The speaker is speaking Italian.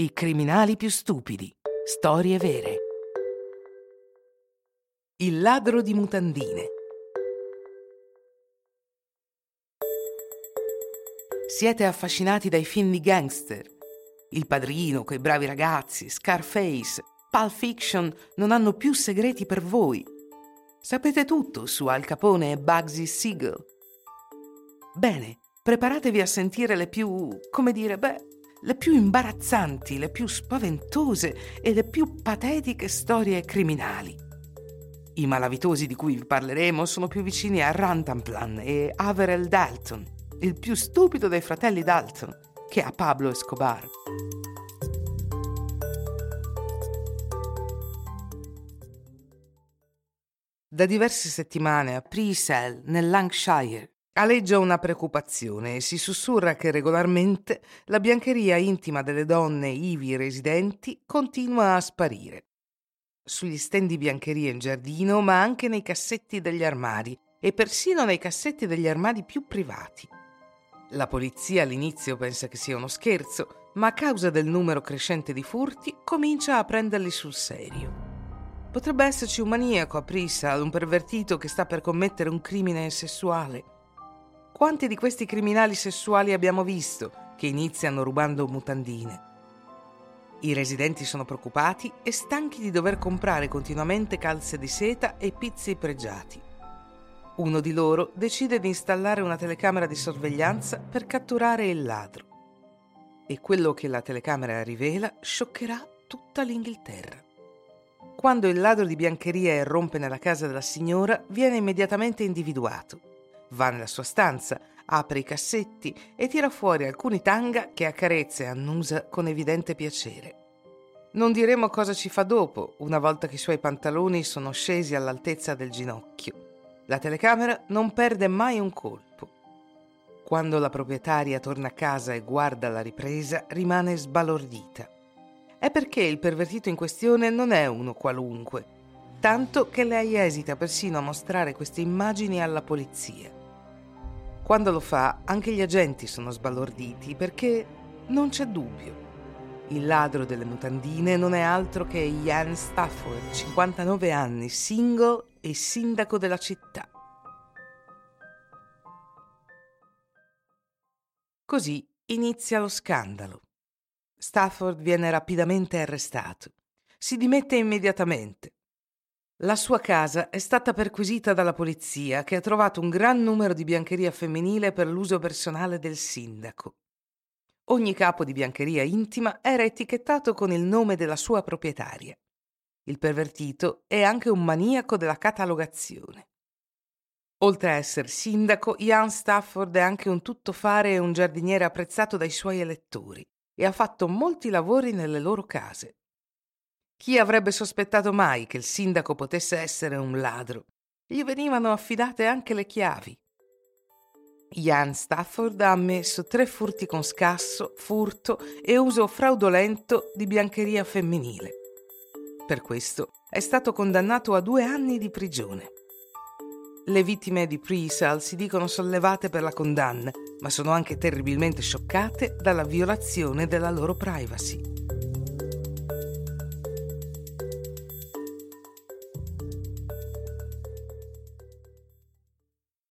I criminali più stupidi. Storie vere. Il ladro di mutandine. Siete affascinati dai film di gangster? Il padrino, quei bravi ragazzi, Scarface, Pulp Fiction non hanno più segreti per voi. Sapete tutto su Al Capone e Bugsy Siegel. Bene, preparatevi a sentire le più, come dire, beh, le più imbarazzanti, le più spaventose e le più patetiche storie criminali. I malavitosi di cui vi parleremo sono più vicini a Rantanplan e Averell Dalton, il più stupido dei fratelli Dalton, che a Pablo Escobar. Da diverse settimane a Presell, nel Lancashire, Aleggia una preoccupazione e si sussurra che regolarmente la biancheria intima delle donne ivi residenti continua a sparire. Sugli stand di biancheria in giardino, ma anche nei cassetti degli armadi e persino nei cassetti degli armadi più privati. La polizia all'inizio pensa che sia uno scherzo, ma a causa del numero crescente di furti comincia a prenderli sul serio. Potrebbe esserci un maniaco a Prisa, un pervertito che sta per commettere un crimine sessuale. Quanti di questi criminali sessuali abbiamo visto che iniziano rubando mutandine? I residenti sono preoccupati e stanchi di dover comprare continuamente calze di seta e pizzi pregiati. Uno di loro decide di installare una telecamera di sorveglianza per catturare il ladro. E quello che la telecamera rivela scioccherà tutta l'Inghilterra. Quando il ladro di biancheria irrompe nella casa della signora, viene immediatamente individuato Va nella sua stanza, apre i cassetti e tira fuori alcuni tanga che accarezza e annusa con evidente piacere. Non diremo cosa ci fa dopo, una volta che i suoi pantaloni sono scesi all'altezza del ginocchio. La telecamera non perde mai un colpo. Quando la proprietaria torna a casa e guarda la ripresa, rimane sbalordita. È perché il pervertito in questione non è uno qualunque, tanto che lei esita persino a mostrare queste immagini alla polizia. Quando lo fa, anche gli agenti sono sbalorditi perché non c'è dubbio. Il ladro delle mutandine non è altro che Ian Stafford, 59 anni, single e sindaco della città. Così inizia lo scandalo. Stafford viene rapidamente arrestato. Si dimette immediatamente. La sua casa è stata perquisita dalla polizia che ha trovato un gran numero di biancheria femminile per l'uso personale del sindaco. Ogni capo di biancheria intima era etichettato con il nome della sua proprietaria. Il pervertito è anche un maniaco della catalogazione. Oltre a essere sindaco, Ian Stafford è anche un tuttofare e un giardiniere apprezzato dai suoi elettori e ha fatto molti lavori nelle loro case. Chi avrebbe sospettato mai che il sindaco potesse essere un ladro? Gli venivano affidate anche le chiavi. Ian Stafford ha ammesso tre furti con scasso, furto e uso fraudolento di biancheria femminile. Per questo è stato condannato a due anni di prigione. Le vittime di Presal si dicono sollevate per la condanna, ma sono anche terribilmente scioccate dalla violazione della loro privacy.